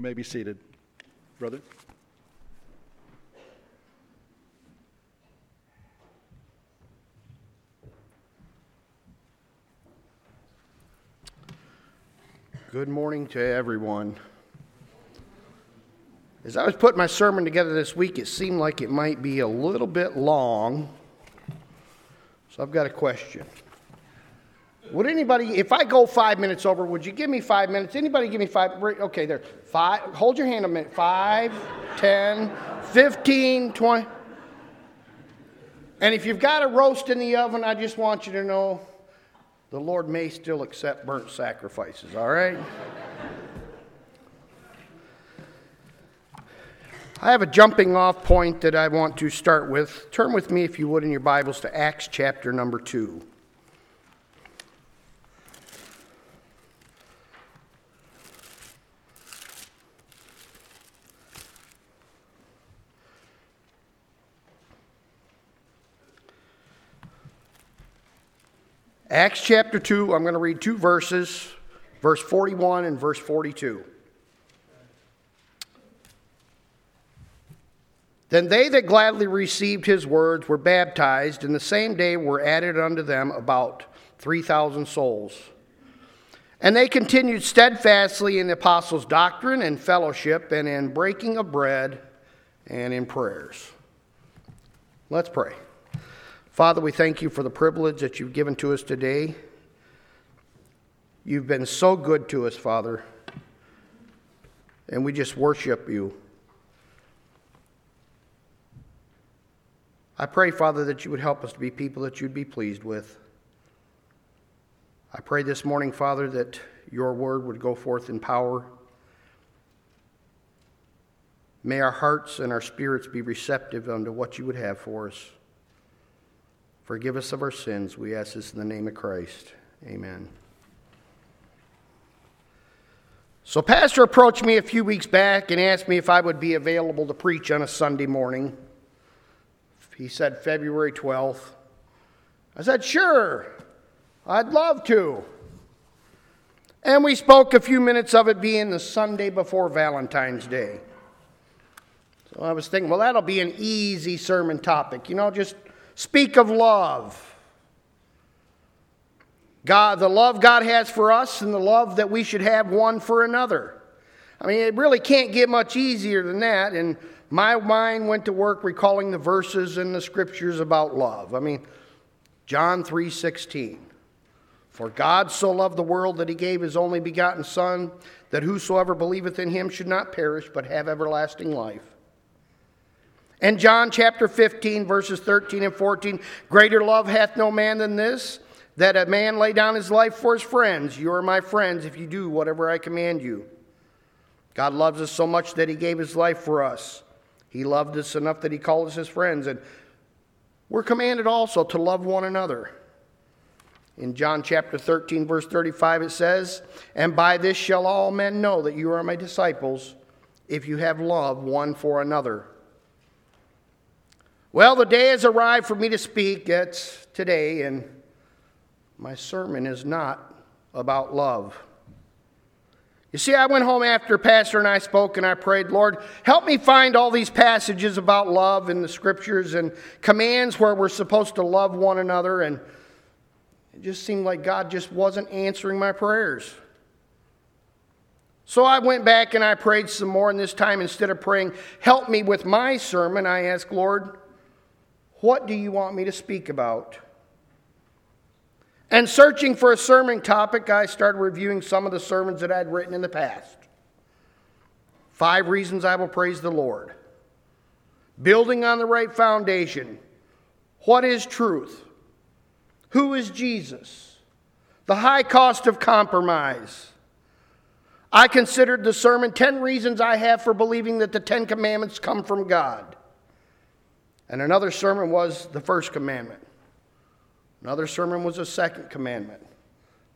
You may be seated. Brother? Good morning to everyone. As I was putting my sermon together this week, it seemed like it might be a little bit long. So I've got a question. Would anybody, if I go five minutes over, would you give me five minutes? Anybody give me five? Okay, there. Five. Hold your hand a minute. Five, ten, fifteen, twenty. And if you've got a roast in the oven, I just want you to know the Lord may still accept burnt sacrifices, all right? I have a jumping off point that I want to start with. Turn with me, if you would, in your Bibles to Acts chapter number 2. Acts chapter 2, I'm going to read two verses, verse 41 and verse 42. Then they that gladly received his words were baptized, and the same day were added unto them about 3,000 souls. And they continued steadfastly in the apostles' doctrine and fellowship, and in breaking of bread and in prayers. Let's pray. Father, we thank you for the privilege that you've given to us today. You've been so good to us, Father, and we just worship you. I pray, Father, that you would help us to be people that you'd be pleased with. I pray this morning, Father, that your word would go forth in power. May our hearts and our spirits be receptive unto what you would have for us. Forgive us of our sins. We ask this in the name of Christ. Amen. So, Pastor approached me a few weeks back and asked me if I would be available to preach on a Sunday morning. He said February 12th. I said, sure, I'd love to. And we spoke a few minutes of it being the Sunday before Valentine's Day. So I was thinking, well, that'll be an easy sermon topic. You know, just speak of love. God, the love God has for us and the love that we should have one for another. I mean, it really can't get much easier than that. And my mind went to work recalling the verses in the scriptures about love. I mean, John 3:16. For God so loved the world that he gave his only begotten son that whosoever believeth in him should not perish but have everlasting life. And John chapter 15, verses 13 and 14 Greater love hath no man than this, that a man lay down his life for his friends. You are my friends if you do whatever I command you. God loves us so much that he gave his life for us. He loved us enough that he called us his friends. And we're commanded also to love one another. In John chapter 13, verse 35, it says, And by this shall all men know that you are my disciples, if you have love one for another. Well, the day has arrived for me to speak. It's today, and my sermon is not about love. You see, I went home after Pastor and I spoke and I prayed, Lord, help me find all these passages about love in the scriptures and commands where we're supposed to love one another. And it just seemed like God just wasn't answering my prayers. So I went back and I prayed some more, and this time instead of praying, help me with my sermon, I asked, Lord, what do you want me to speak about? And searching for a sermon topic, I started reviewing some of the sermons that I'd written in the past. Five reasons I will praise the Lord. Building on the right foundation. What is truth? Who is Jesus? The high cost of compromise. I considered the sermon 10 reasons I have for believing that the Ten Commandments come from God. And another sermon was the first commandment. Another sermon was the second commandment.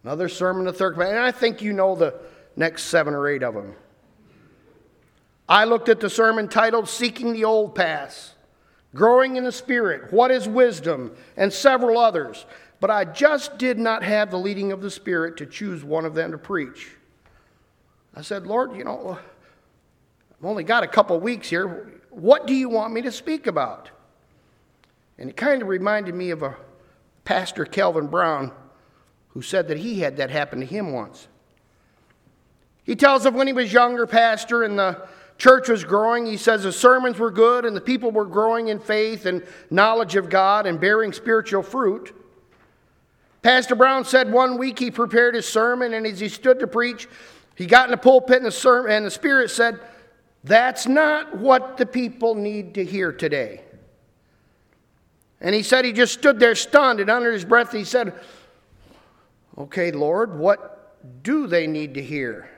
Another sermon, the third commandment. And I think you know the next seven or eight of them. I looked at the sermon titled Seeking the Old Paths, Growing in the Spirit, What is Wisdom, and several others. But I just did not have the leading of the Spirit to choose one of them to preach. I said, Lord, you know, I've only got a couple weeks here. What do you want me to speak about? And it kind of reminded me of a pastor, Calvin Brown, who said that he had that happen to him once. He tells of when he was younger pastor and the church was growing. He says the sermons were good and the people were growing in faith and knowledge of God and bearing spiritual fruit. Pastor Brown said one week he prepared his sermon, and as he stood to preach, he got in the pulpit and the, sermon, and the Spirit said, That's not what the people need to hear today. And he said he just stood there stunned, and under his breath he said, Okay, Lord, what do they need to hear?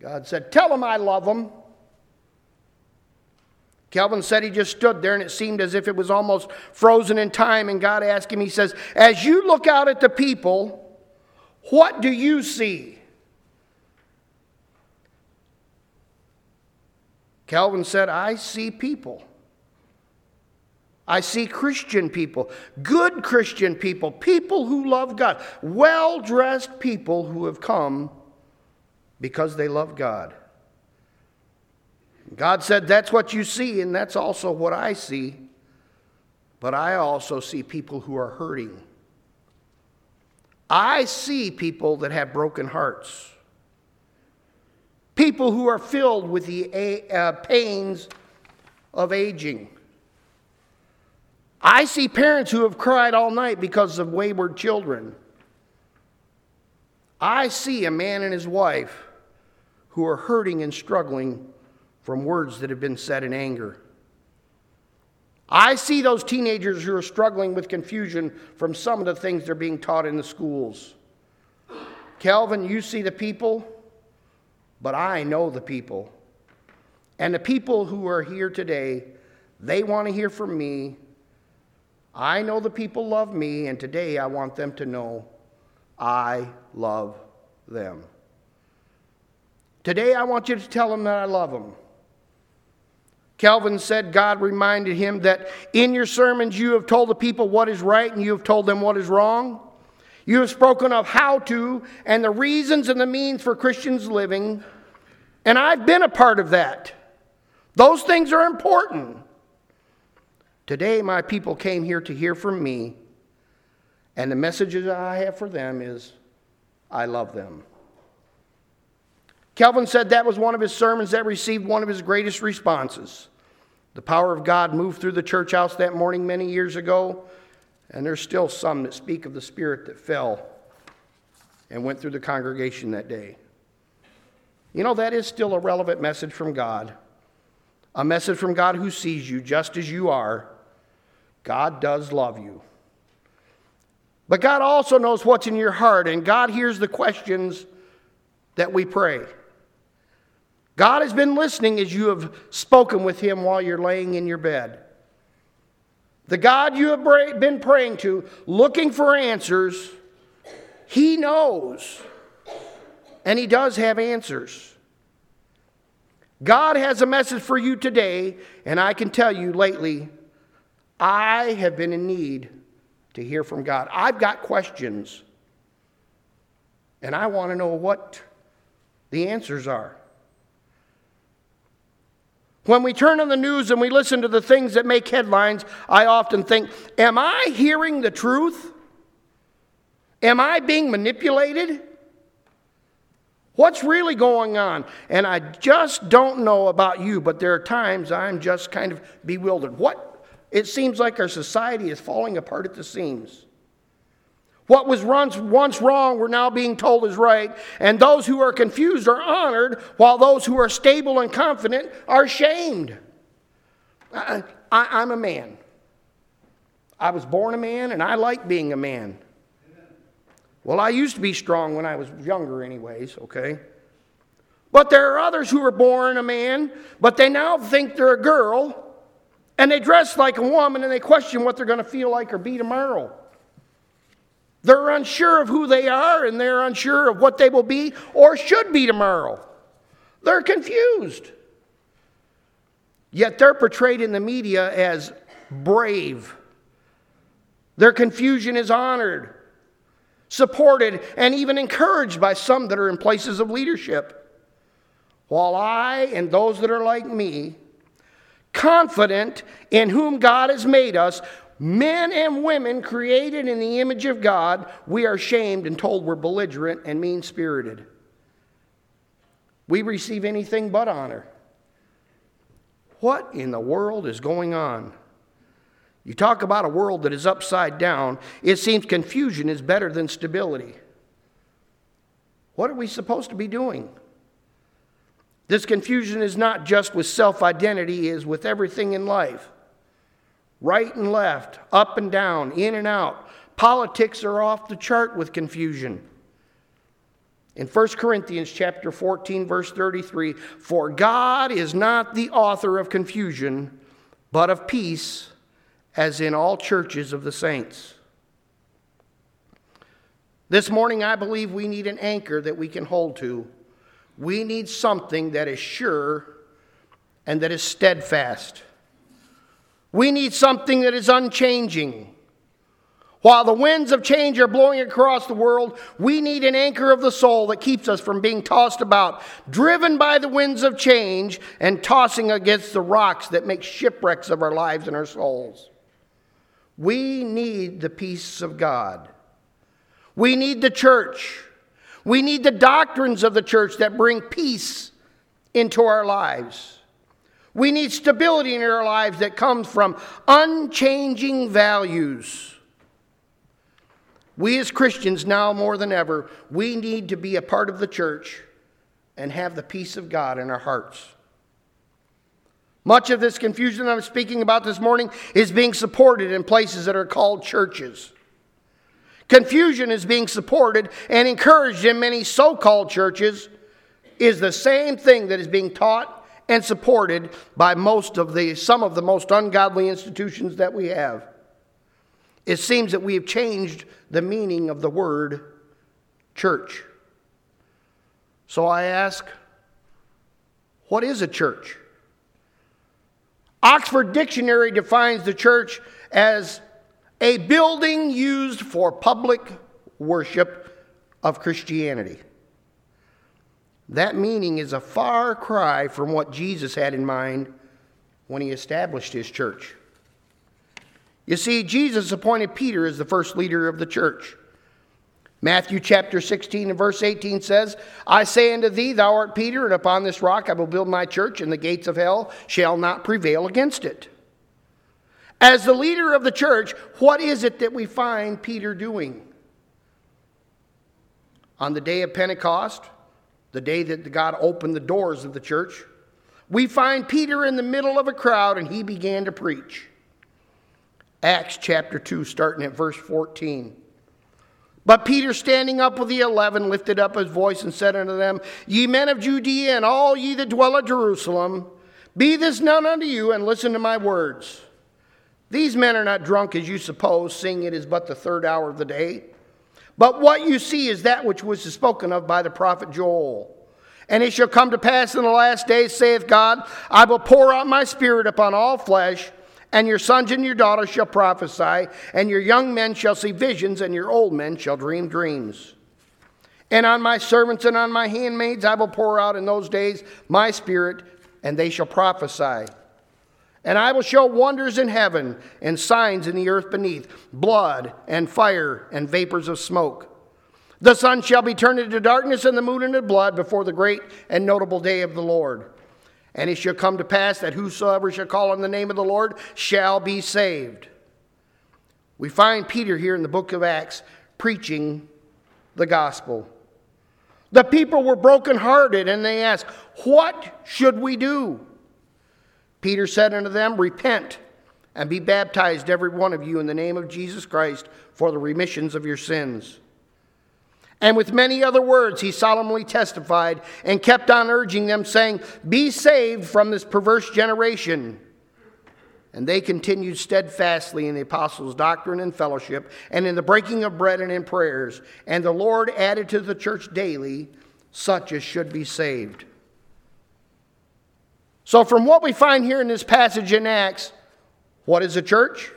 God said, Tell them I love them. Calvin said he just stood there and it seemed as if it was almost frozen in time. And God asked him, He says, As you look out at the people, what do you see? Calvin said, I see people. I see Christian people, good Christian people, people who love God, well dressed people who have come because they love God. God said, That's what you see, and that's also what I see. But I also see people who are hurting. I see people that have broken hearts, people who are filled with the uh, pains of aging. I see parents who have cried all night because of wayward children. I see a man and his wife who are hurting and struggling from words that have been said in anger. I see those teenagers who are struggling with confusion from some of the things they're being taught in the schools. Calvin, you see the people, but I know the people. And the people who are here today, they want to hear from me. I know the people love me, and today I want them to know I love them. Today I want you to tell them that I love them. Calvin said God reminded him that in your sermons you have told the people what is right and you have told them what is wrong. You have spoken of how to and the reasons and the means for Christians living. And I've been a part of that. Those things are important. Today, my people came here to hear from me, and the message that I have for them is I love them. Calvin said that was one of his sermons that received one of his greatest responses. The power of God moved through the church house that morning many years ago, and there's still some that speak of the Spirit that fell and went through the congregation that day. You know, that is still a relevant message from God. A message from God who sees you just as you are. God does love you. But God also knows what's in your heart, and God hears the questions that we pray. God has been listening as you have spoken with Him while you're laying in your bed. The God you have been praying to, looking for answers, He knows. And He does have answers. God has a message for you today, and I can tell you lately, I have been in need to hear from God. I've got questions, and I want to know what the answers are. When we turn on the news and we listen to the things that make headlines, I often think, Am I hearing the truth? Am I being manipulated? What's really going on? And I just don't know about you, but there are times I'm just kind of bewildered. What? It seems like our society is falling apart at the seams. What was once, wrong, we're now being told is right. And those who are confused are honored, while those who are stable and confident are shamed. I, I'm a man. I was born a man, and I like being a man. Well, I used to be strong when I was younger, anyways, okay? But there are others who were born a man, but they now think they're a girl, and they dress like a woman, and they question what they're going to feel like or be tomorrow. They're unsure of who they are and they're unsure of what they will be or should be tomorrow. They're confused. Yet they're portrayed in the media as brave. Their confusion is honored, supported, and even encouraged by some that are in places of leadership. while I and those that are like me, confident in whom God has made us, men and women created in the image of God, we are shamed and told we're belligerent and mean spirited. We receive anything but honor. What in the world is going on? You talk about a world that is upside down, it seems confusion is better than stability. What are we supposed to be doing? This confusion is not just with self identity, it is with everything in life. Right and left, up and down, in and out. Politics are off the chart with confusion. In 1 Corinthians chapter 14 verse 33, for God is not the author of confusion, but of peace, as in all churches of the saints. This morning I believe we need an anchor that we can hold to we need something that is sure and that is steadfast. We need something that is unchanging. While the winds of change are blowing across the world, we need an anchor of the soul that keeps us from being tossed about, driven by the winds of change and tossing against the rocks that make shipwrecks of our lives and our souls. We need the peace of God. We need the church. We need the doctrines of the church that bring peace into our lives. We need stability in our lives that comes from unchanging values. We as Christians, now more than ever, we need to be a part of the church and have the peace of God in our hearts. Much of this confusion I'm speaking about this morning is being supported in places that are called churches. Confusion is being supported and encouraged in many so called churches, is the same thing that is being taught and supported by most of the, some of the most ungodly institutions that we have. It seems that we have changed the meaning of the word church. So I ask, what is a church? Oxford Dictionary defines the church as a building used for public worship of Christianity. That meaning is a far cry from what Jesus had in mind when he established his church. You see, Jesus appointed Peter as the first leader of the church. Matthew chapter 16 and verse 18 says, I say unto thee, thou art Peter, and upon this rock I will build my church, and the gates of hell shall not prevail against it. As the leader of the church, what is it that we find Peter doing? On the day of Pentecost, the day that God opened the doors of the church, we find Peter in the middle of a crowd and he began to preach. Acts chapter 2, starting at verse 14. But Peter, standing up with the eleven, lifted up his voice and said unto them, Ye men of Judea, and all ye that dwell at Jerusalem, be this known unto you, and listen to my words. These men are not drunk as you suppose, seeing it is but the third hour of the day. But what you see is that which was spoken of by the prophet Joel. And it shall come to pass in the last days, saith God, I will pour out my spirit upon all flesh, and your sons and your daughters shall prophesy, and your young men shall see visions, and your old men shall dream dreams. And on my servants and on my handmaids I will pour out in those days my spirit, and they shall prophesy. And I will show wonders in heaven and signs in the earth beneath blood and fire and vapors of smoke. The sun shall be turned into darkness and the moon into blood before the great and notable day of the Lord. And it shall come to pass that whosoever shall call on the name of the Lord shall be saved. We find Peter here in the book of Acts preaching the gospel. The people were brokenhearted and they asked, What should we do? Peter said unto them, Repent and be baptized, every one of you, in the name of Jesus Christ for the remissions of your sins. And with many other words, he solemnly testified and kept on urging them, saying, Be saved from this perverse generation. And they continued steadfastly in the apostles' doctrine and fellowship, and in the breaking of bread and in prayers. And the Lord added to the church daily such as should be saved. So, from what we find here in this passage in Acts, what is a church?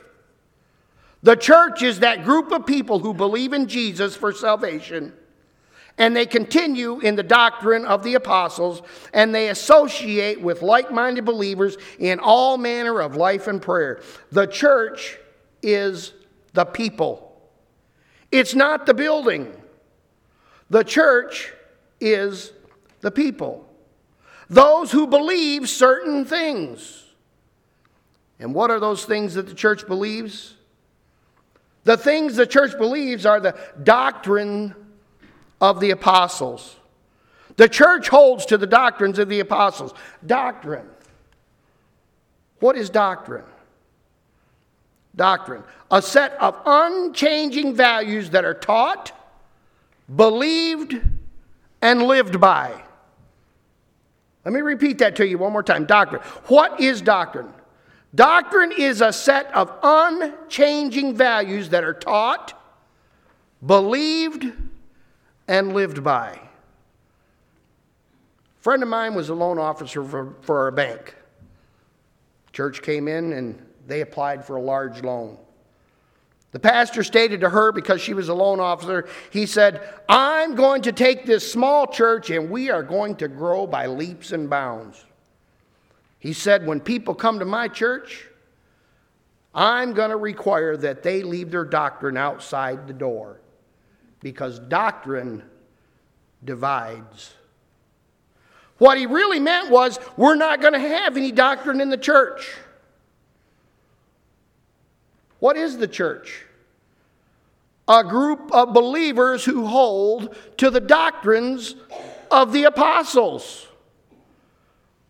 The church is that group of people who believe in Jesus for salvation and they continue in the doctrine of the apostles, and they associate with like minded believers in all manner of life and prayer. The church is the people, it's not the building. The church is the people. Those who believe certain things. And what are those things that the church believes? The things the church believes are the doctrine of the apostles. The church holds to the doctrines of the apostles. Doctrine. What is doctrine? Doctrine. A set of unchanging values that are taught, believed, and lived by. Let me repeat that to you one more time. Doctrine. What is doctrine? Doctrine is a set of unchanging values that are taught, believed, and lived by. A friend of mine was a loan officer for, for a bank. Church came in and they applied for a large loan. The pastor stated to her, because she was a loan officer, he said, I'm going to take this small church and we are going to grow by leaps and bounds. He said, When people come to my church, I'm going to require that they leave their doctrine outside the door because doctrine divides. What he really meant was, we're not going to have any doctrine in the church. What is the church? A group of believers who hold to the doctrines of the apostles.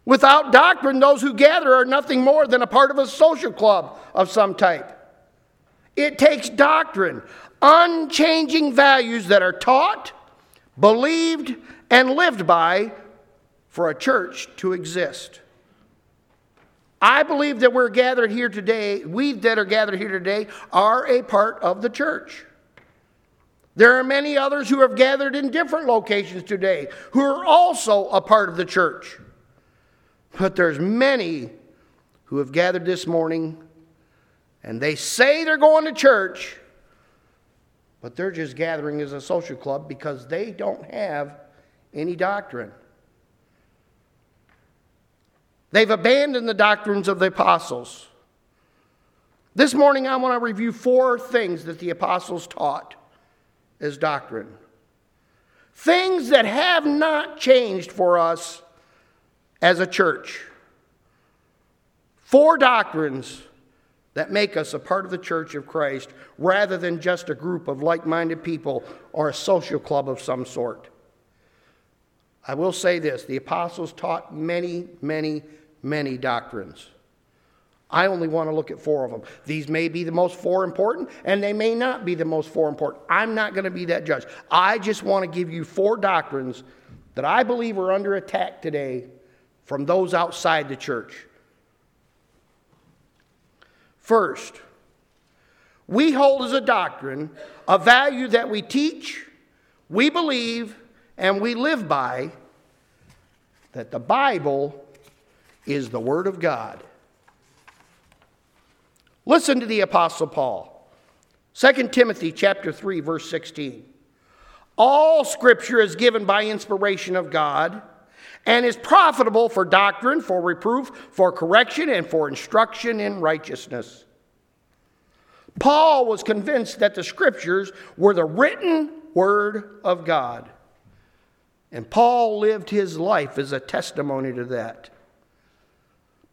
Without doctrine, those who gather are nothing more than a part of a social club of some type. It takes doctrine, unchanging values that are taught, believed, and lived by for a church to exist. I believe that we're gathered here today, we that are gathered here today are a part of the church. There are many others who have gathered in different locations today who are also a part of the church. But there's many who have gathered this morning and they say they're going to church, but they're just gathering as a social club because they don't have any doctrine. They've abandoned the doctrines of the apostles. This morning, I want to review four things that the apostles taught as doctrine. Things that have not changed for us as a church. Four doctrines that make us a part of the church of Christ rather than just a group of like minded people or a social club of some sort. I will say this the apostles taught many, many many doctrines. I only want to look at four of them. These may be the most four important, and they may not be the most four important. I'm not going to be that judge. I just want to give you four doctrines that I believe are under attack today from those outside the church. First, we hold as a doctrine a value that we teach, we believe, and we live by that the Bible is the Word of God. Listen to the Apostle Paul. 2 Timothy chapter 3 verse 16. All scripture is given by inspiration of God and is profitable for doctrine, for reproof, for correction and for instruction in righteousness. Paul was convinced that the scriptures were the written word of God. And Paul lived his life as a testimony to that.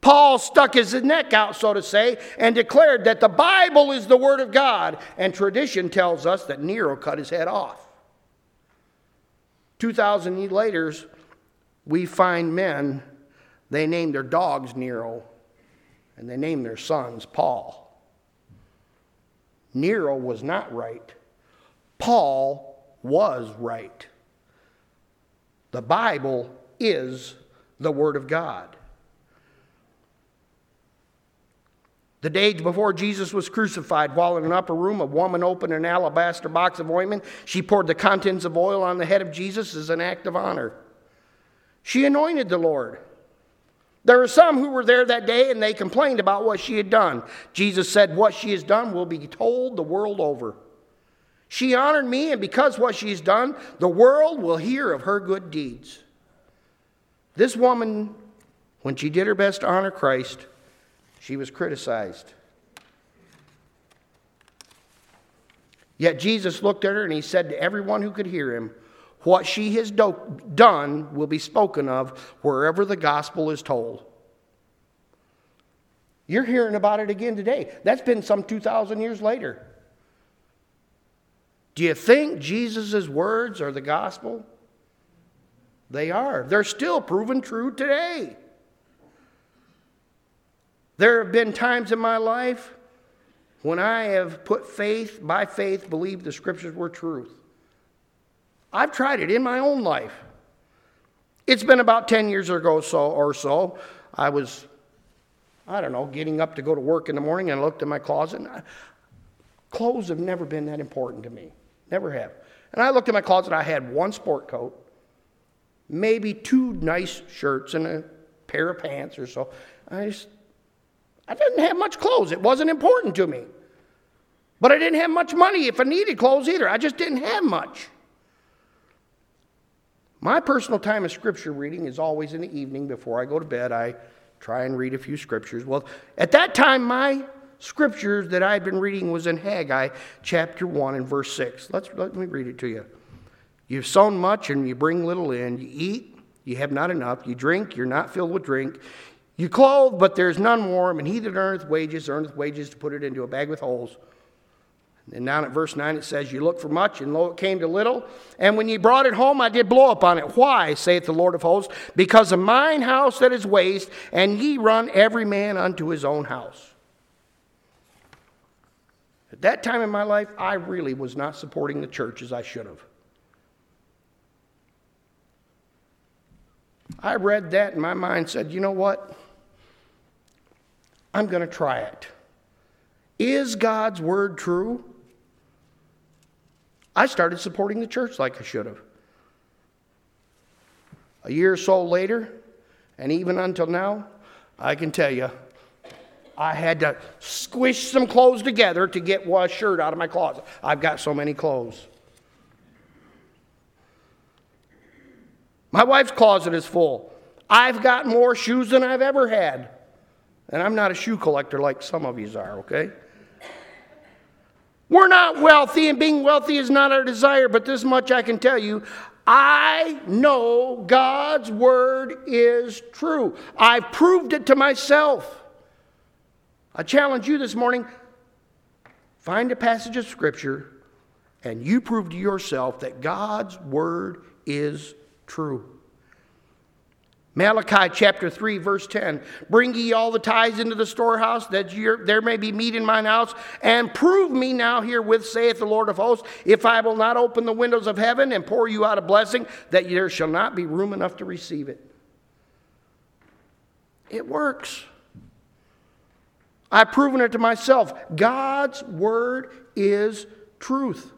Paul stuck his neck out, so to say, and declared that the Bible is the Word of God, and tradition tells us that Nero cut his head off. 2,000 years later, we find men, they named their dogs Nero, and they named their sons Paul. Nero was not right, Paul was right. The Bible is the Word of God. The day before Jesus was crucified, while in an upper room, a woman opened an alabaster box of ointment. She poured the contents of oil on the head of Jesus as an act of honor. She anointed the Lord. There were some who were there that day and they complained about what she had done. Jesus said, What she has done will be told the world over. She honored me, and because what she's done, the world will hear of her good deeds. This woman, when she did her best to honor Christ, she was criticized. Yet Jesus looked at her and he said to everyone who could hear him, What she has do- done will be spoken of wherever the gospel is told. You're hearing about it again today. That's been some 2,000 years later. Do you think Jesus' words are the gospel? They are. They're still proven true today. There have been times in my life when I have put faith, by faith, believed the scriptures were truth. I've tried it in my own life. It's been about 10 years ago so or so. I was, I don't know, getting up to go to work in the morning and I looked in my closet. clothes have never been that important to me. Never have. And I looked in my closet, I had one sport coat, maybe two nice shirts, and a pair of pants or so. I just, I didn't have much clothes. It wasn't important to me. But I didn't have much money if I needed clothes either. I just didn't have much. My personal time of scripture reading is always in the evening before I go to bed. I try and read a few scriptures. Well, at that time, my scriptures that I'd been reading was in Haggai chapter 1 and verse 6. Let's, let me read it to you. You've sown much and you bring little in. You eat, you have not enough. You drink, you're not filled with drink. You clothe, but there's none warm. And he that earneth wages, earneth wages to put it into a bag with holes. And down at verse 9 it says, You look for much, and lo, it came to little. And when ye brought it home, I did blow upon it. Why, saith the Lord of hosts? Because of mine house that is waste, and ye run every man unto his own house. At that time in my life, I really was not supporting the church as I should have. I read that and my mind said, you know what? I'm going to try it. Is God's word true? I started supporting the church like I should have. A year or so later, and even until now, I can tell you, I had to squish some clothes together to get one shirt out of my closet. I've got so many clothes. My wife's closet is full. I've got more shoes than I've ever had. And I'm not a shoe collector like some of you are, okay? We're not wealthy, and being wealthy is not our desire, but this much I can tell you. I know God's word is true. I've proved it to myself. I challenge you this morning find a passage of Scripture and you prove to yourself that God's Word is true. Malachi chapter 3, verse 10 Bring ye all the tithes into the storehouse, that there may be meat in mine house, and prove me now herewith, saith the Lord of hosts, if I will not open the windows of heaven and pour you out a blessing, that there shall not be room enough to receive it. It works. I've proven it to myself. God's word is truth.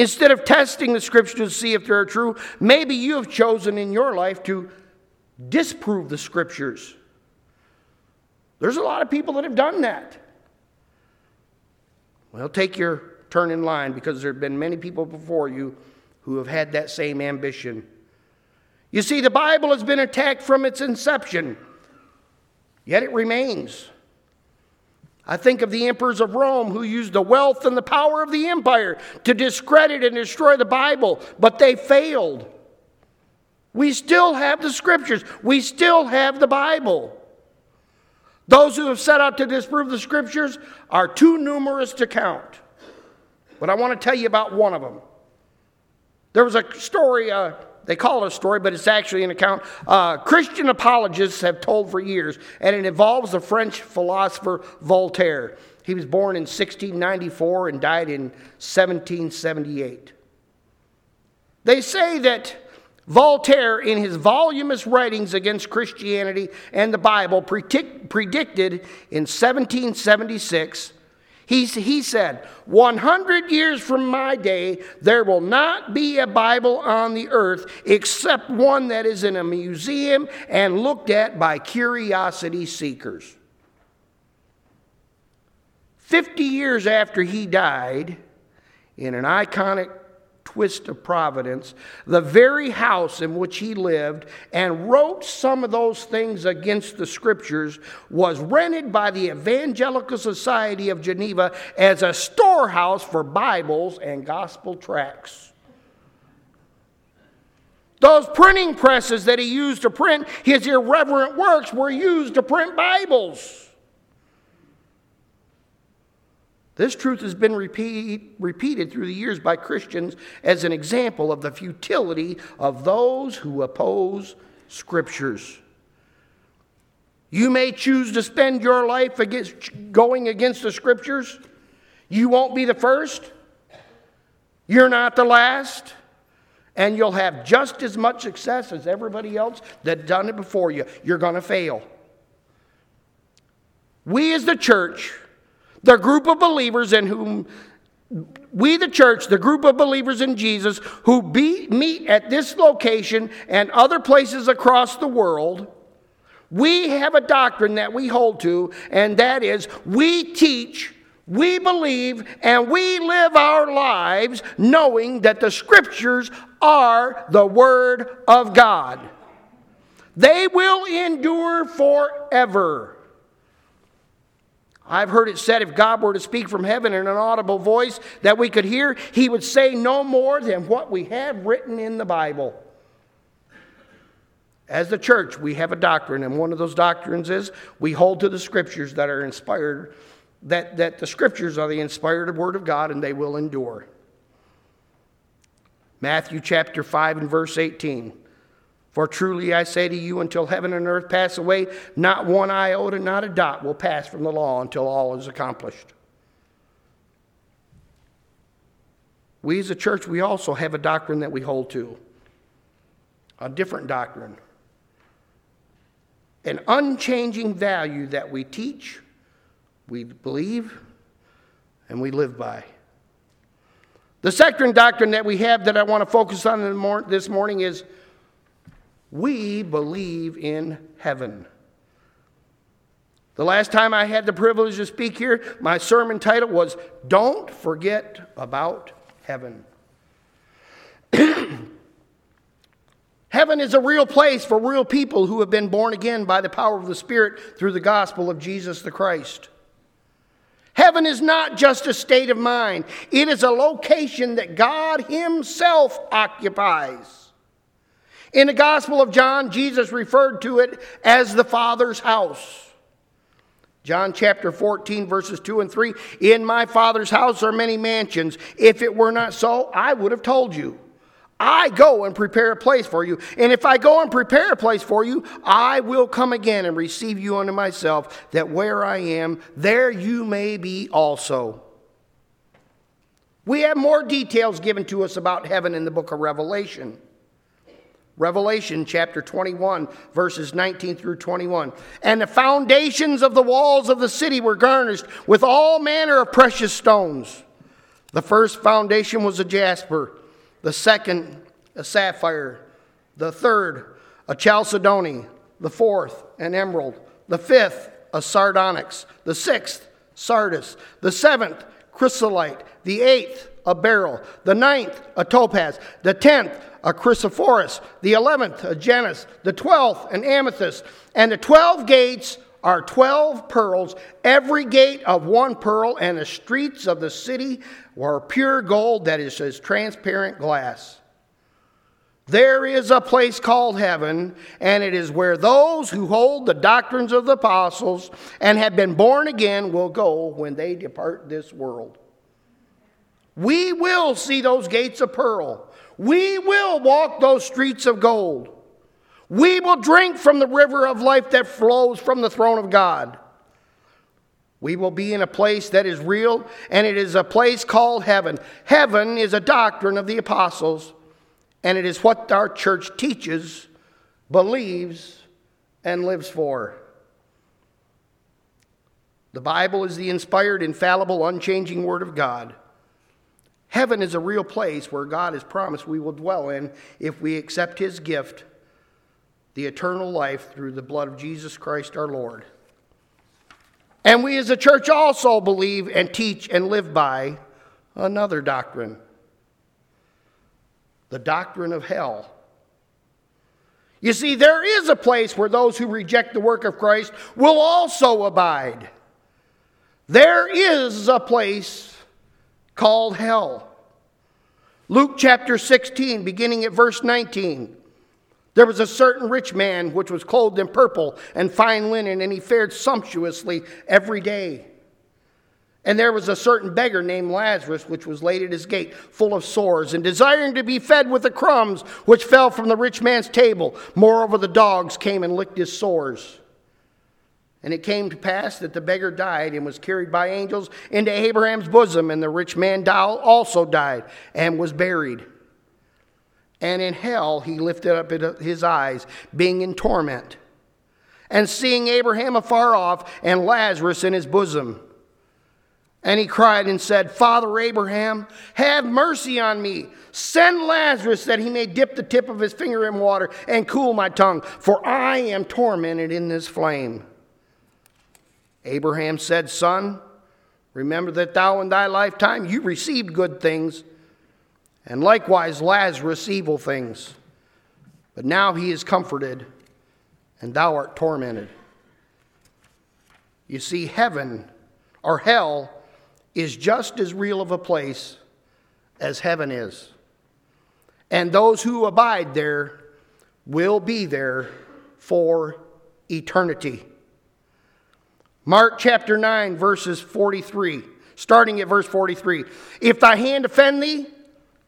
Instead of testing the scriptures to see if they're true, maybe you have chosen in your life to disprove the scriptures. There's a lot of people that have done that. Well, take your turn in line because there have been many people before you who have had that same ambition. You see, the Bible has been attacked from its inception yet it remains. I think of the emperors of Rome who used the wealth and the power of the empire to discredit and destroy the Bible, but they failed. We still have the scriptures, we still have the Bible. Those who have set out to disprove the scriptures are too numerous to count. But I want to tell you about one of them. There was a story, uh, they call it a story, but it's actually an account uh, Christian apologists have told for years, and it involves the French philosopher Voltaire. He was born in 1694 and died in 1778. They say that Voltaire, in his voluminous writings against Christianity and the Bible, predict, predicted in 1776 he, he said, 100 years from my day, there will not be a Bible on the earth except one that is in a museum and looked at by curiosity seekers. 50 years after he died, in an iconic twist of providence, the very house in which he lived and wrote some of those things against the scriptures was rented by the Evangelical Society of Geneva as a storehouse for Bibles and gospel tracts. Those printing presses that he used to print his irreverent works were used to print Bibles. This truth has been repeat, repeated through the years by Christians as an example of the futility of those who oppose scriptures. You may choose to spend your life against, going against the scriptures. You won't be the first. You're not the last. And you'll have just as much success as everybody else that done it before you. You're going to fail. We as the church the group of believers in whom we, the church, the group of believers in Jesus who be, meet at this location and other places across the world, we have a doctrine that we hold to, and that is we teach, we believe, and we live our lives knowing that the scriptures are the Word of God. They will endure forever. I've heard it said if God were to speak from heaven in an audible voice that we could hear, he would say no more than what we have written in the Bible. As the church, we have a doctrine, and one of those doctrines is we hold to the scriptures that are inspired, that, that the scriptures are the inspired word of God and they will endure. Matthew chapter 5 and verse 18. For truly I say to you, until heaven and earth pass away, not one iota, not a dot will pass from the law until all is accomplished. We as a church, we also have a doctrine that we hold to, a different doctrine, an unchanging value that we teach, we believe, and we live by. The second doctrine that we have that I want to focus on this morning is we believe in heaven. The last time I had the privilege to speak here, my sermon title was Don't Forget About Heaven. Heaven is a real place for real people who have been born again by the power of the Spirit through the gospel of Jesus the Christ. Heaven is not just a state of mind, it is a location that God Himself occupies. In the Gospel of John, Jesus referred to it as the Father's house. John chapter 14, verses 2 and 3 In my Father's house are many mansions. If it were not so, I would have told you. I go and prepare a place for you. And if I go and prepare a place for you, I will come again and receive you unto myself, that where I am, there you may be also. We have more details given to us about heaven in the book of Revelation. Revelation chapter 21, verses 19 through 21. And the foundations of the walls of the city were garnished with all manner of precious stones. The first foundation was a jasper, the second, a sapphire, the third, a chalcedony, the fourth, an emerald, the fifth, a sardonyx, the sixth, sardius, the seventh, chrysolite, the eighth, a beryl, the ninth, a topaz, the tenth, a chrysoprase, the eleventh, a jacinth, the twelfth, an amethyst, and the twelve gates are twelve pearls, every gate of one pearl, and the streets of the city were pure gold that is as transparent glass. There is a place called heaven, and it is where those who hold the doctrines of the apostles and have been born again will go when they depart this world. We will see those gates of pearl. We will walk those streets of gold. We will drink from the river of life that flows from the throne of God. We will be in a place that is real, and it is a place called heaven. Heaven is a doctrine of the apostles, and it is what our church teaches, believes, and lives for. The Bible is the inspired, infallible, unchanging Word of God. Heaven is a real place where God has promised we will dwell in if we accept his gift, the eternal life through the blood of Jesus Christ our Lord. And we as a church also believe and teach and live by another doctrine the doctrine of hell. You see, there is a place where those who reject the work of Christ will also abide. There is a place called hell. Luke chapter 16, beginning at verse 19. There was a certain rich man which was clothed in purple and fine linen, and he fared sumptuously every day. And there was a certain beggar named Lazarus, which was laid at his gate, full of sores, and desiring to be fed with the crumbs which fell from the rich man's table. Moreover, the dogs came and licked his sores. And it came to pass that the beggar died and was carried by angels into Abraham's bosom, and the rich man also died and was buried. And in hell he lifted up his eyes, being in torment, and seeing Abraham afar off and Lazarus in his bosom. And he cried and said, Father Abraham, have mercy on me. Send Lazarus that he may dip the tip of his finger in water and cool my tongue, for I am tormented in this flame. Abraham said, Son, remember that thou in thy lifetime you received good things, and likewise Lazarus evil things. But now he is comforted, and thou art tormented. You see, heaven or hell is just as real of a place as heaven is. And those who abide there will be there for eternity. Mark chapter 9, verses 43, starting at verse 43. If thy hand offend thee,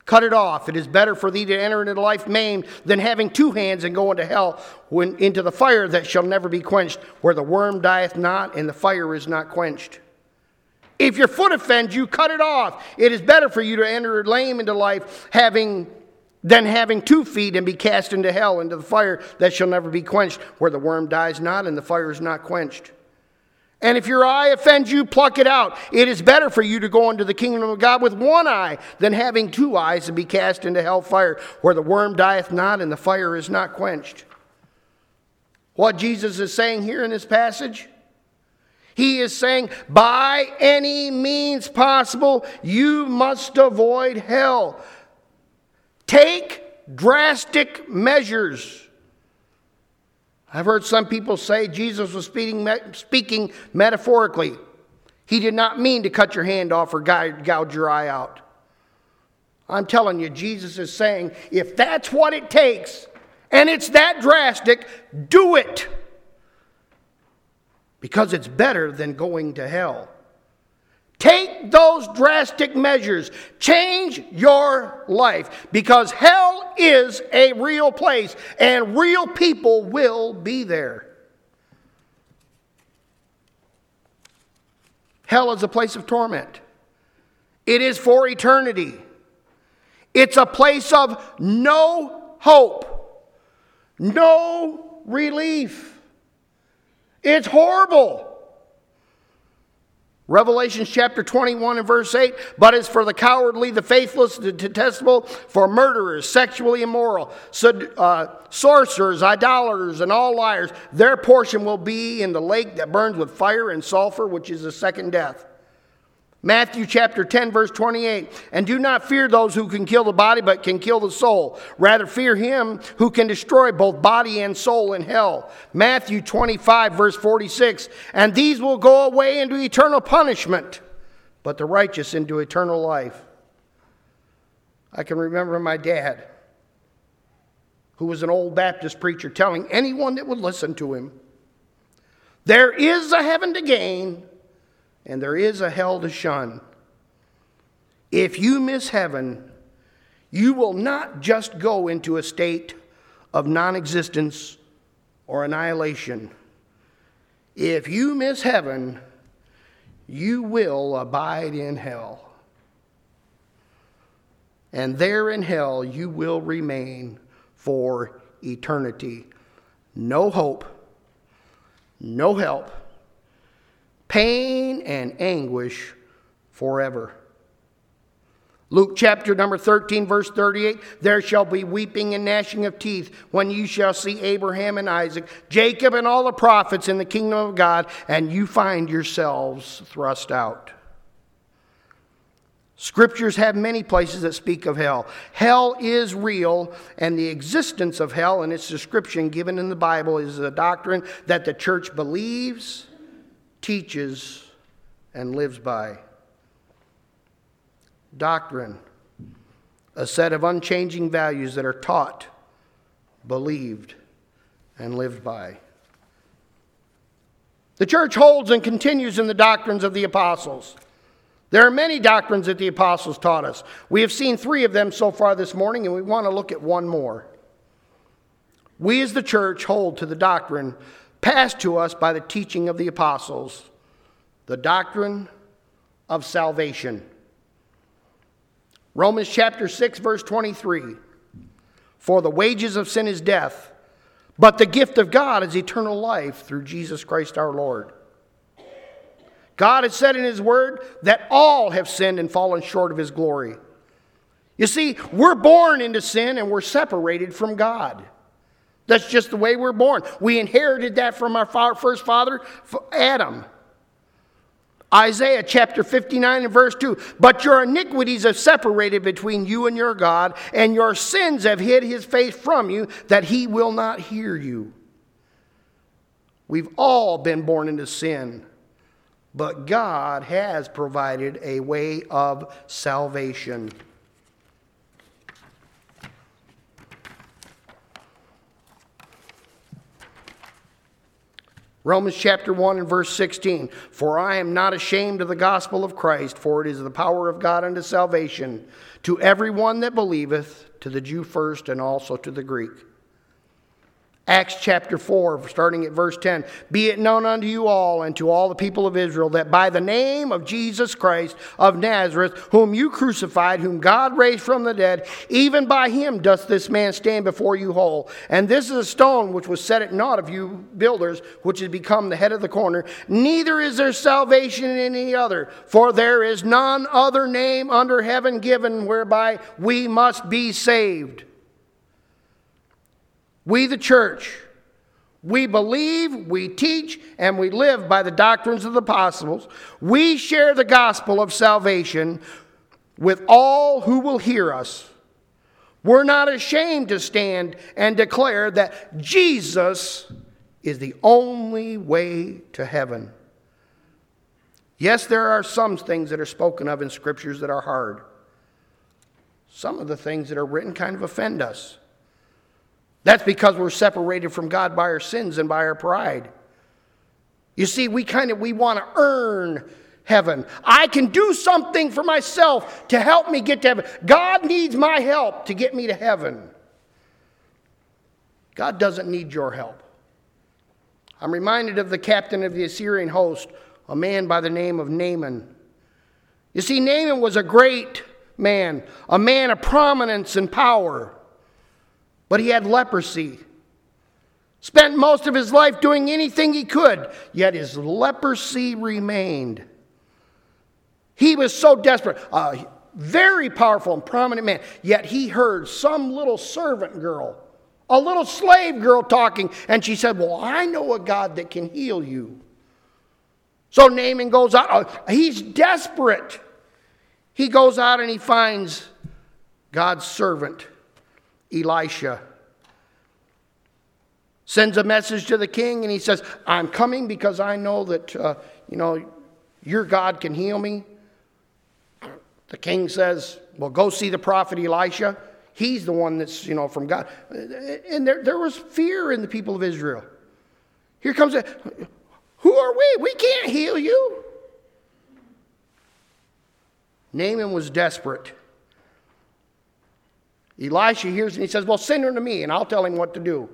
cut it off. It is better for thee to enter into life maimed than having two hands and go into hell, when, into the fire that shall never be quenched, where the worm dieth not and the fire is not quenched. If your foot offends you, cut it off. It is better for you to enter lame into life having than having two feet and be cast into hell, into the fire that shall never be quenched, where the worm dies not and the fire is not quenched. And if your eye offends you, pluck it out. It is better for you to go into the kingdom of God with one eye than having two eyes and be cast into hell fire, where the worm dieth not and the fire is not quenched. What Jesus is saying here in this passage he is saying, by any means possible, you must avoid hell. Take drastic measures. I've heard some people say Jesus was speaking, speaking metaphorically. He did not mean to cut your hand off or gouge your eye out. I'm telling you, Jesus is saying, if that's what it takes, and it's that drastic, do it because it's better than going to hell. Take those drastic measures. Change your life because hell is a real place and real people will be there. Hell is a place of torment, it is for eternity. It's a place of no hope, no relief. It's horrible. Revelation chapter 21 and verse 8, but as for the cowardly, the faithless, the detestable, for murderers, sexually immoral, uh, sorcerers, idolaters, and all liars, their portion will be in the lake that burns with fire and sulfur, which is the second death. Matthew chapter 10, verse 28. And do not fear those who can kill the body, but can kill the soul. Rather, fear him who can destroy both body and soul in hell. Matthew 25, verse 46. And these will go away into eternal punishment, but the righteous into eternal life. I can remember my dad, who was an old Baptist preacher, telling anyone that would listen to him, There is a heaven to gain and there is a hell to shun. If you miss heaven, you will not just go into a state of non existence or annihilation. If you miss heaven, you will abide in hell. And there in hell, you will remain for eternity. No hope, no help pain and anguish forever. Luke chapter number 13, verse 38 There shall be weeping and gnashing of teeth when you shall see Abraham and Isaac, Jacob, and all the prophets in the kingdom of God, and you find yourselves thrust out. Scriptures have many places that speak of hell. Hell is real, and the existence of hell and its description given in the Bible is a doctrine that the church believes, teaches, and lives by. Doctrine, a set of unchanging values that are taught, believed, and lived by. The church holds and continues in the doctrines of the apostles. There are many doctrines that the apostles taught us. We have seen three of them so far this morning, and we want to look at one more. We as the church hold to the doctrine passed to us by the teaching of the apostles, the doctrine of salvation. Romans chapter 6, verse 23 For the wages of sin is death, but the gift of God is eternal life through Jesus Christ our Lord. God has said in His Word that all have sinned and fallen short of His glory. You see, we're born into sin and we're separated from God. That's just the way we're born. We inherited that from our first father, Adam. Isaiah chapter 59 and verse 2 But your iniquities have separated between you and your God, and your sins have hid his face from you, that he will not hear you. We've all been born into sin. But God has provided a way of salvation. Romans chapter 1 and verse 16 For I am not ashamed of the gospel of Christ, for it is the power of God unto salvation to everyone that believeth, to the Jew first, and also to the Greek. Acts chapter 4, starting at verse 10. Be it known unto you all and to all the people of Israel that by the name of Jesus Christ of Nazareth, whom you crucified, whom God raised from the dead, even by him doth this man stand before you whole. And this is a stone which was set at naught of you builders, which has become the head of the corner. Neither is there salvation in any other, for there is none other name under heaven given whereby we must be saved. We, the church, we believe, we teach, and we live by the doctrines of the apostles. We share the gospel of salvation with all who will hear us. We're not ashamed to stand and declare that Jesus is the only way to heaven. Yes, there are some things that are spoken of in scriptures that are hard. Some of the things that are written kind of offend us. That's because we're separated from God by our sins and by our pride. You see, we kind of we want to earn heaven. I can do something for myself to help me get to heaven. God needs my help to get me to heaven. God doesn't need your help. I'm reminded of the captain of the Assyrian host, a man by the name of Naaman. You see, Naaman was a great man, a man of prominence and power but he had leprosy. Spent most of his life doing anything he could, yet his leprosy remained. He was so desperate, a very powerful and prominent man, yet he heard some little servant girl, a little slave girl talking, and she said, Well, I know a God that can heal you. So Naaman goes out. Uh, he's desperate. He goes out and he finds God's servant Elisha sends a message to the king and he says, I'm coming because I know that, uh, you know, your God can heal me. The king says, Well, go see the prophet Elisha. He's the one that's, you know, from God. And there, there was fear in the people of Israel. Here comes a, who are we? We can't heal you. Naaman was desperate. Elisha hears and he says, Well, send her to me and I'll tell him what to do.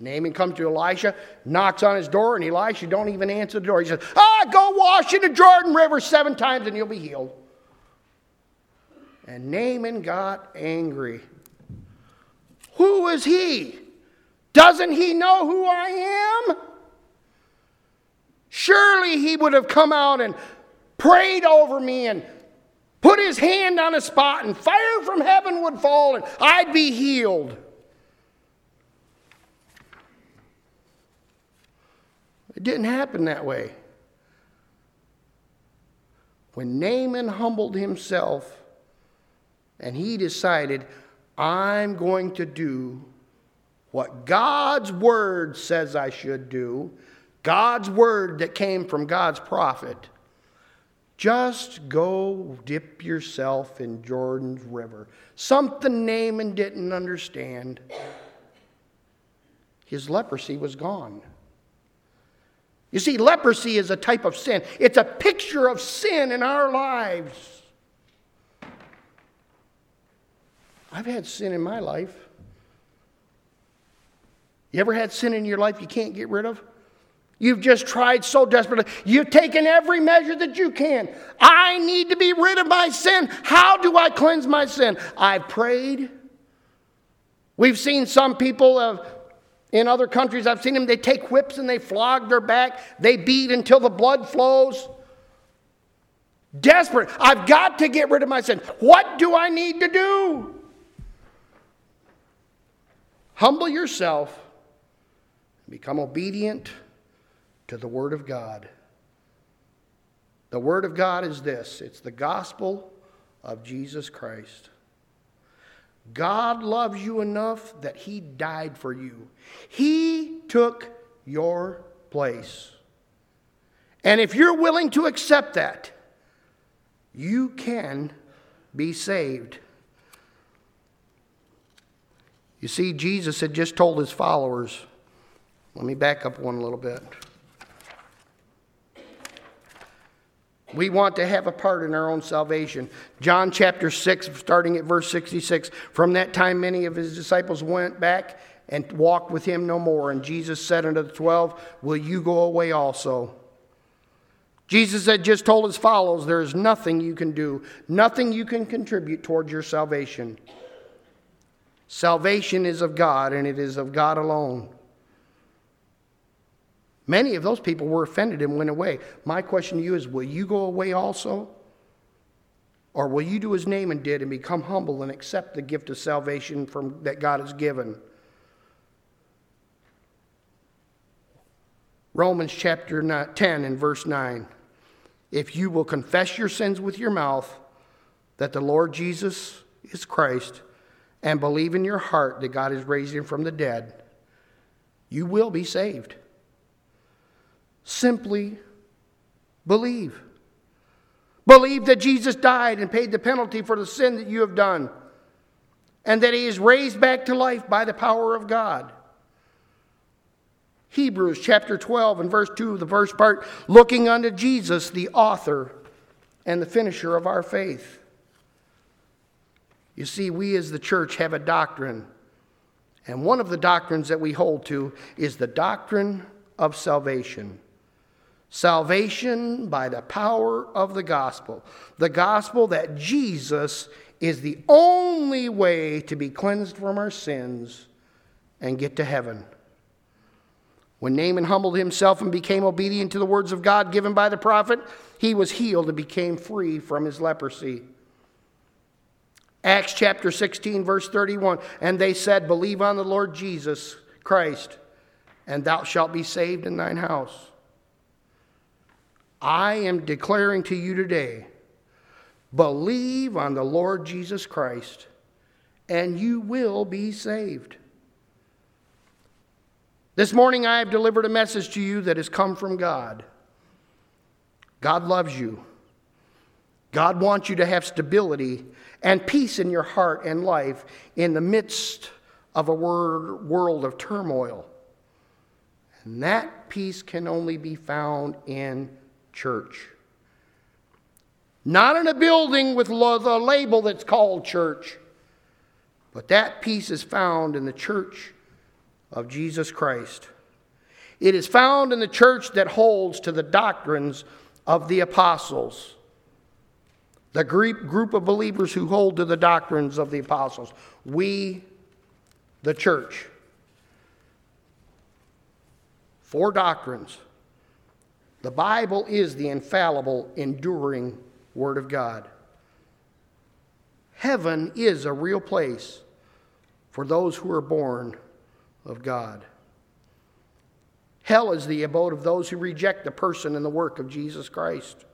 Naaman comes to Elisha, knocks on his door, and Elisha don't even answer the door. He says, Ah, go wash in the Jordan River seven times and you'll be healed. And Naaman got angry. Who is he? Doesn't he know who I am? Surely he would have come out and prayed over me and put his hand on a spot, and fire from heaven would fall, and I'd be healed. It didn't happen that way. when Naaman humbled himself and he decided, I'm going to do what God's word says I should do, God's word that came from God's prophet. Just go dip yourself in Jordan's river. Something Naaman didn't understand. His leprosy was gone. You see, leprosy is a type of sin, it's a picture of sin in our lives. I've had sin in my life. You ever had sin in your life you can't get rid of? You've just tried so desperately. You've taken every measure that you can. I need to be rid of my sin. How do I cleanse my sin? I've prayed. We've seen some people of, in other countries, I've seen them, they take whips and they flog their back. They beat until the blood flows. Desperate. I've got to get rid of my sin. What do I need to do? Humble yourself, become obedient to the Word of God. The Word of God is this it's the gospel of Jesus Christ. God loves you enough that He died for you, He took your place. And if you're willing to accept that, you can be saved. You see, Jesus had just told his followers, let me back up one little bit. We want to have a part in our own salvation. John chapter 6, starting at verse 66. From that time, many of his disciples went back and walked with him no more. And Jesus said unto the twelve, Will you go away also? Jesus had just told his followers, There is nothing you can do, nothing you can contribute towards your salvation. Salvation is of God, and it is of God alone. Many of those people were offended and went away. My question to you is will you go away also? Or will you do as Naaman did and become humble and accept the gift of salvation from, that God has given? Romans chapter 10 and verse 9. If you will confess your sins with your mouth that the Lord Jesus is Christ and believe in your heart that God has raised him from the dead, you will be saved. Simply believe. Believe that Jesus died and paid the penalty for the sin that you have done, and that he is raised back to life by the power of God. Hebrews chapter 12 and verse 2, of the first part, looking unto Jesus, the author and the finisher of our faith. You see, we as the church have a doctrine, and one of the doctrines that we hold to is the doctrine of salvation. Salvation by the power of the gospel. The gospel that Jesus is the only way to be cleansed from our sins and get to heaven. When Naaman humbled himself and became obedient to the words of God given by the prophet, he was healed and became free from his leprosy. Acts chapter 16, verse 31 And they said, Believe on the Lord Jesus Christ, and thou shalt be saved in thine house. I am declaring to you today believe on the Lord Jesus Christ, and you will be saved. This morning, I have delivered a message to you that has come from God. God loves you. God wants you to have stability and peace in your heart and life in the midst of a world of turmoil. And that peace can only be found in church. Not in a building with the label that's called church, but that peace is found in the church of Jesus Christ. It is found in the church that holds to the doctrines of the apostles. The group of believers who hold to the doctrines of the apostles. We, the church. Four doctrines the Bible is the infallible, enduring Word of God. Heaven is a real place for those who are born of God. Hell is the abode of those who reject the person and the work of Jesus Christ.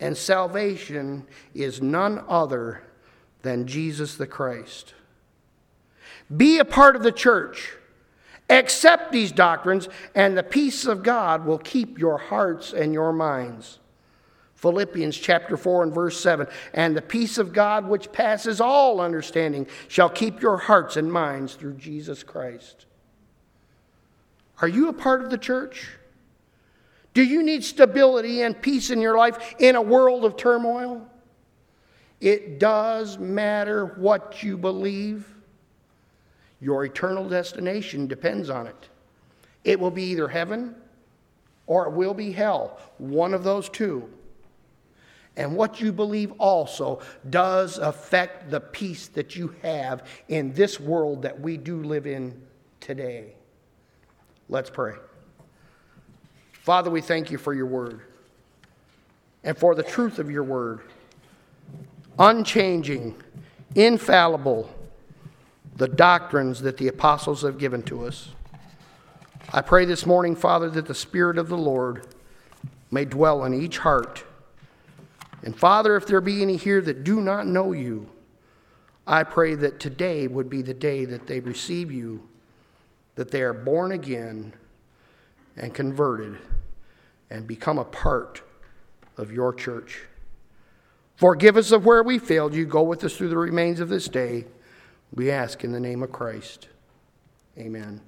and salvation is none other than Jesus the Christ. Be a part of the church. Accept these doctrines, and the peace of God will keep your hearts and your minds. Philippians chapter 4 and verse 7 And the peace of God, which passes all understanding, shall keep your hearts and minds through Jesus Christ. Are you a part of the church? Do you need stability and peace in your life in a world of turmoil? It does matter what you believe. Your eternal destination depends on it. It will be either heaven or it will be hell, one of those two. And what you believe also does affect the peace that you have in this world that we do live in today. Let's pray. Father, we thank you for your word and for the truth of your word. Unchanging, infallible, the doctrines that the apostles have given to us. I pray this morning, Father, that the Spirit of the Lord may dwell in each heart. And Father, if there be any here that do not know you, I pray that today would be the day that they receive you, that they are born again and converted and become a part of your church. Forgive us of where we failed you. Go with us through the remains of this day. We ask in the name of Christ. Amen.